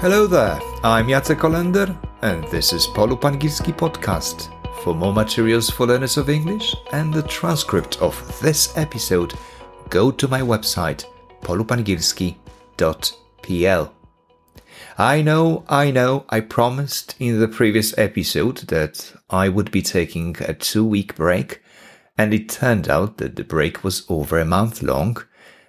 Hello there, I'm Jacek Kolender, and this is PoLoop Angielski Podcast. For more materials for learners of English and the transcript of this episode, go to my website poloopangielski.pl. I know, I know, I promised in the previous episode that I would be taking a two week break, and it turned out that the break was over a month long.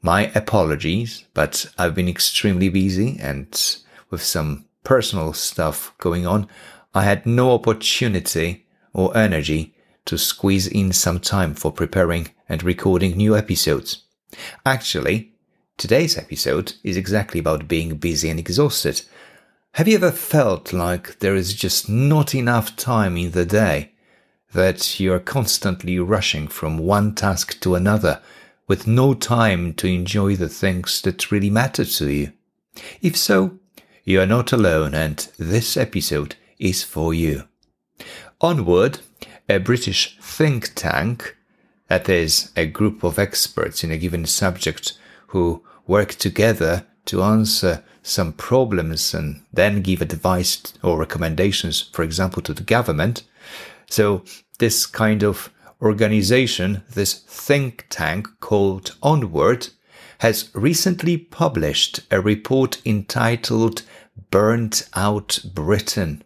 My apologies, but I've been extremely busy and with some personal stuff going on, I had no opportunity or energy to squeeze in some time for preparing and recording new episodes. Actually, today's episode is exactly about being busy and exhausted. Have you ever felt like there is just not enough time in the day? That you're constantly rushing from one task to another with no time to enjoy the things that really matter to you? If so, you are not alone and this episode is for you. Onward, a British think tank, that is, a group of experts in a given subject who work together to answer some problems and then give advice or recommendations, for example, to the government. So, this kind of organization, this think tank called Onward, has recently published a report entitled Burnt Out Britain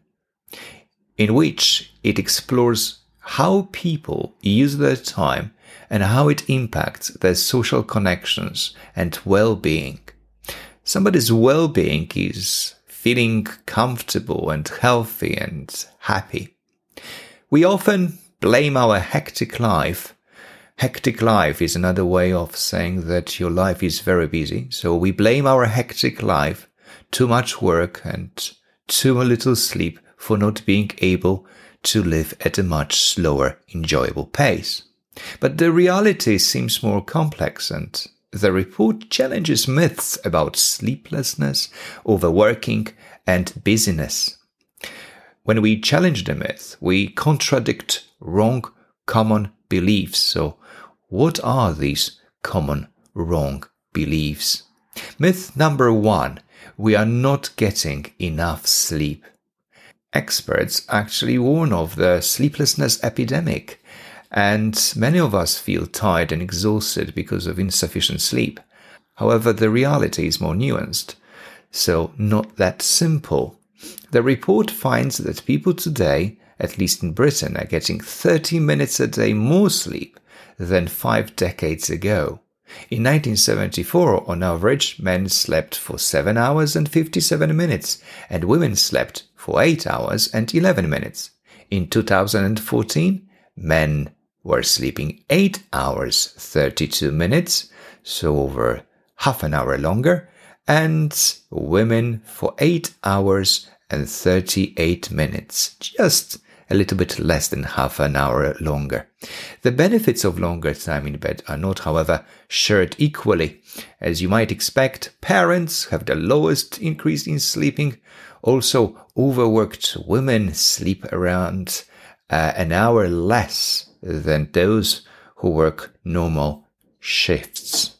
in which it explores how people use their time and how it impacts their social connections and well-being. Somebody's well-being is feeling comfortable and healthy and happy. We often blame our hectic life. Hectic life is another way of saying that your life is very busy. So we blame our hectic life, too much work and too little sleep for not being able to live at a much slower, enjoyable pace. But the reality seems more complex and the report challenges myths about sleeplessness, overworking, and busyness. When we challenge the myth, we contradict wrong common beliefs. So, what are these common wrong beliefs? Myth number one we are not getting enough sleep experts actually warn of the sleeplessness epidemic, and many of us feel tired and exhausted because of insufficient sleep. However, the reality is more nuanced, so not that simple. The report finds that people today, at least in Britain, are getting 30 minutes a day more sleep than five decades ago. In 1974, on average, men slept for 7 hours and 57 minutes, and women slept for 8 hours and 11 minutes. In 2014, men were sleeping 8 hours 32 minutes, so over half an hour longer, and women for 8 hours and 38 minutes, just a little bit less than half an hour longer. The benefits of longer time in bed are not, however, shared equally. As you might expect, parents have the lowest increase in sleeping. Also, overworked women sleep around uh, an hour less than those who work normal shifts.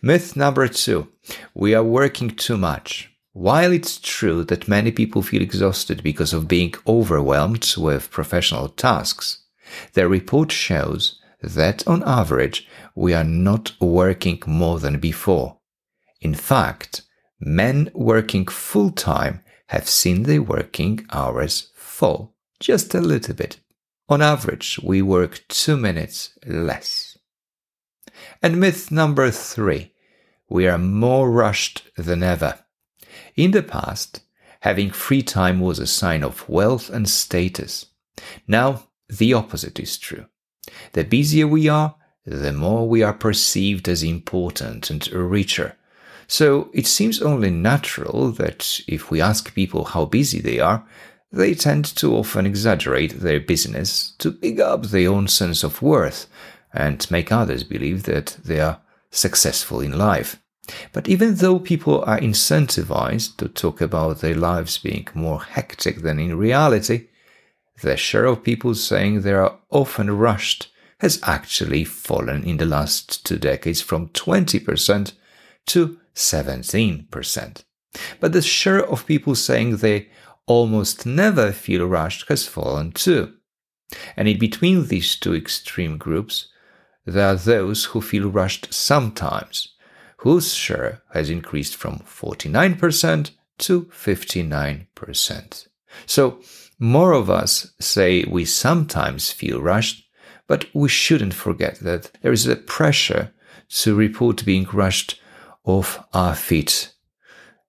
Myth number two. We are working too much. While it's true that many people feel exhausted because of being overwhelmed with professional tasks, the report shows that on average, we are not working more than before. In fact, men working full time have seen their working hours fall just a little bit. On average, we work two minutes less. And myth number three, we are more rushed than ever. In the past, having free time was a sign of wealth and status. Now, the opposite is true. The busier we are, the more we are perceived as important and richer. So it seems only natural that if we ask people how busy they are, they tend to often exaggerate their business to big up their own sense of worth and make others believe that they are successful in life. But even though people are incentivized to talk about their lives being more hectic than in reality, the share of people saying they are often rushed has actually fallen in the last two decades from 20% to 17%. But the share of people saying they almost never feel rushed has fallen too. And in between these two extreme groups, there are those who feel rushed sometimes, whose share has increased from 49% to 59%. So, more of us say we sometimes feel rushed, but we shouldn't forget that there is a pressure to report being rushed off our feet.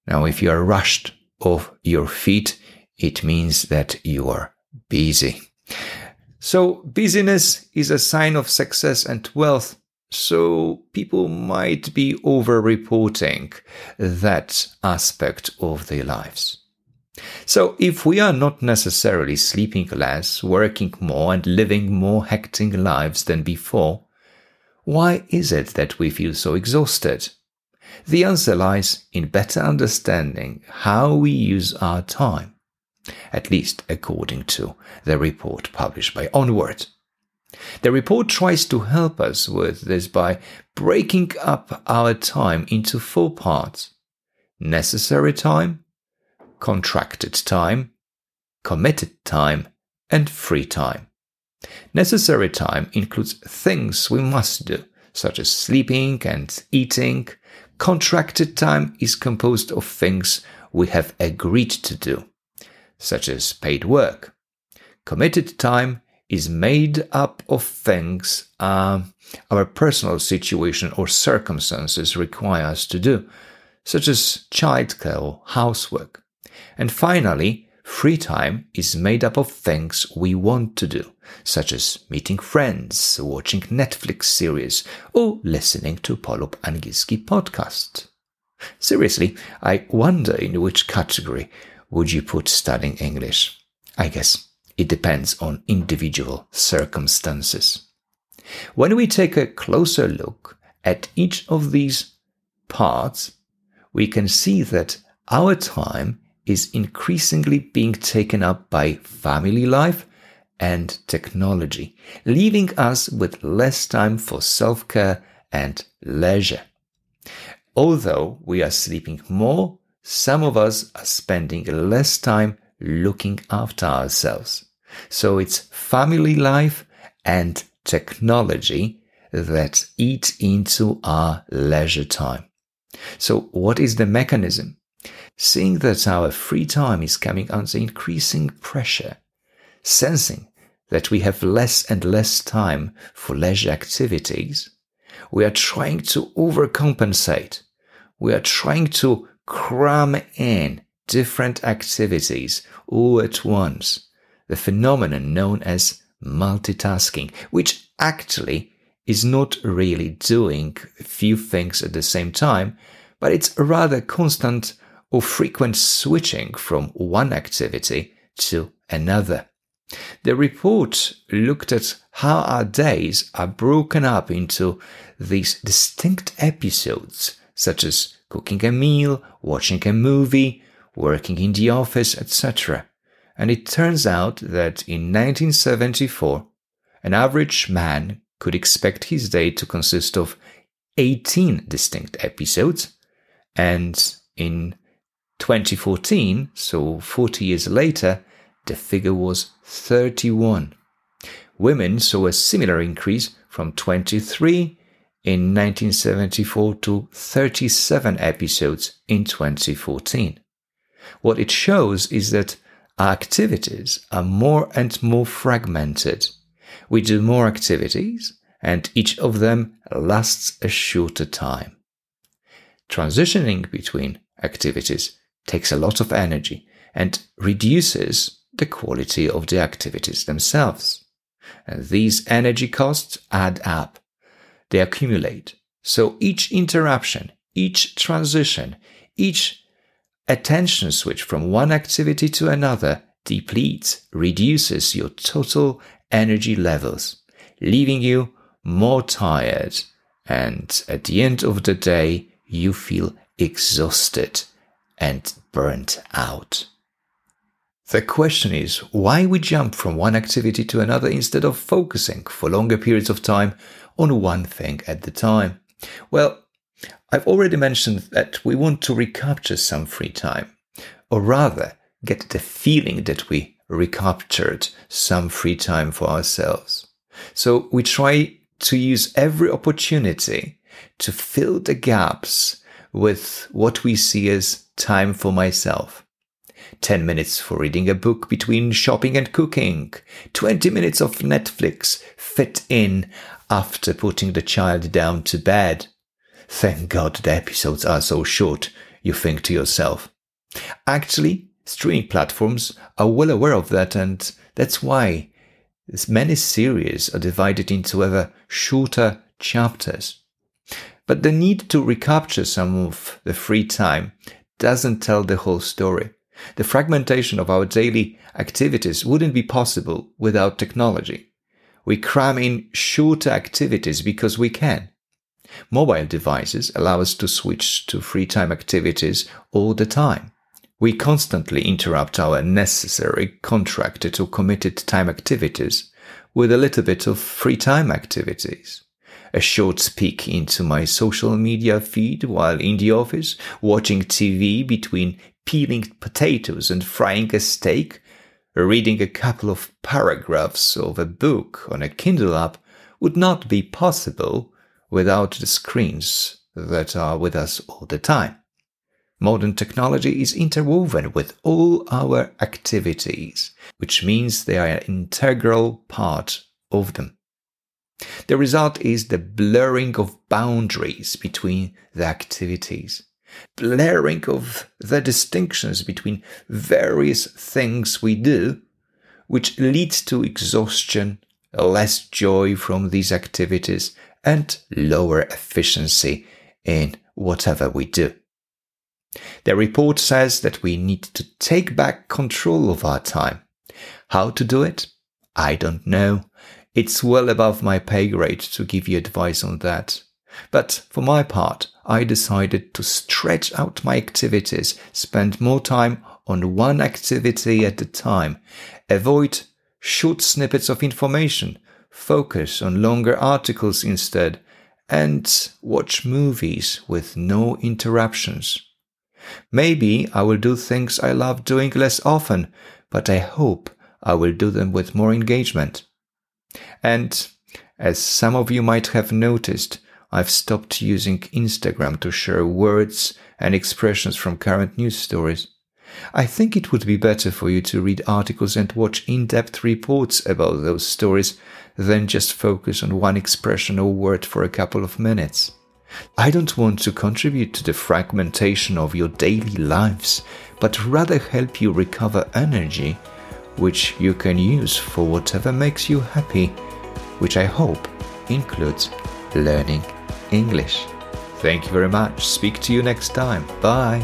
Now, if you are rushed off your feet, it means that you are busy. So, busyness is a sign of success and wealth. So, people might be over reporting that aspect of their lives. So, if we are not necessarily sleeping less, working more, and living more hectic lives than before, why is it that we feel so exhausted? The answer lies in better understanding how we use our time, at least according to the report published by Onward. The report tries to help us with this by breaking up our time into four parts necessary time, contracted time, committed time, and free time. Necessary time includes things we must do, such as sleeping and eating. Contracted time is composed of things we have agreed to do, such as paid work. Committed time is made up of things uh, our personal situation or circumstances require us to do, such as childcare or housework. And finally, free time is made up of things we want to do, such as meeting friends, watching Netflix series, or listening to PoLoop Angielski podcast. Seriously, I wonder in which category would you put studying English? I guess it depends on individual circumstances. When we take a closer look at each of these parts, we can see that our time is increasingly being taken up by family life and technology, leaving us with less time for self care and leisure. Although we are sleeping more, some of us are spending less time looking after ourselves. So it's family life and technology that eat into our leisure time. So what is the mechanism? Seeing that our free time is coming under increasing pressure, sensing that we have less and less time for leisure activities, we are trying to overcompensate. We are trying to cram in different activities all at once. The phenomenon known as multitasking, which actually is not really doing a few things at the same time, but it's rather constant or frequent switching from one activity to another. The report looked at how our days are broken up into these distinct episodes, such as cooking a meal, watching a movie, working in the office, etc. And it turns out that in 1974, an average man could expect his day to consist of 18 distinct episodes, and in 2014, so 40 years later, the figure was 31. Women saw a similar increase from 23 in 1974 to 37 episodes in 2014. What it shows is that our activities are more and more fragmented. We do more activities, and each of them lasts a shorter time. Transitioning between activities takes a lot of energy and reduces the quality of the activities themselves. And these energy costs add up. They accumulate. So each interruption, each transition, each attention switch from one activity to another depletes, reduces your total energy levels, leaving you more tired. And at the end of the day, you feel exhausted and burnt out. The question is why we jump from one activity to another instead of focusing for longer periods of time on one thing at the time. Well, I've already mentioned that we want to recapture some free time, or rather, get the feeling that we recaptured some free time for ourselves. So we try to use every opportunity to fill the gaps with what we see as time for myself. 10 minutes for reading a book between shopping and cooking, 20 minutes of Netflix fit in after putting the child down to bed. Thank God the episodes are so short, you think to yourself. Actually, streaming platforms are well aware of that, and that's why many series are divided into ever shorter chapters. But the need to recapture some of the free time doesn't tell the whole story. The fragmentation of our daily activities wouldn't be possible without technology. We cram in shorter activities because we can. Mobile devices allow us to switch to free time activities all the time. We constantly interrupt our necessary contracted or committed time activities with a little bit of free time activities. A short peek into my social media feed while in the office, watching TV between peeling potatoes and frying a steak, reading a couple of paragraphs of a book on a Kindle app would not be possible without the screens that are with us all the time. Modern technology is interwoven with all our activities, which means they are an integral part of them. The result is the blurring of boundaries between the activities, blurring of the distinctions between various things we do, which leads to exhaustion, less joy from these activities, and lower efficiency in whatever we do. The report says that we need to take back control of our time. How to do it? I don't know. It's well above my pay grade to give you advice on that. But for my part, I decided to stretch out my activities, spend more time on one activity at a time, avoid short snippets of information, focus on longer articles instead, and watch movies with no interruptions. Maybe I will do things I love doing less often, but I hope I will do them with more engagement. And as some of you might have noticed, I've stopped using Instagram to share words and expressions from current news stories. I think it would be better for you to read articles and watch in-depth reports about those stories than just focus on one expression or word for a couple of minutes. I don't want to contribute to the fragmentation of your daily lives, but rather help you recover energy which you can use for whatever makes you happy, which I hope includes learning English. Thank you very much. Speak to you next time. Bye.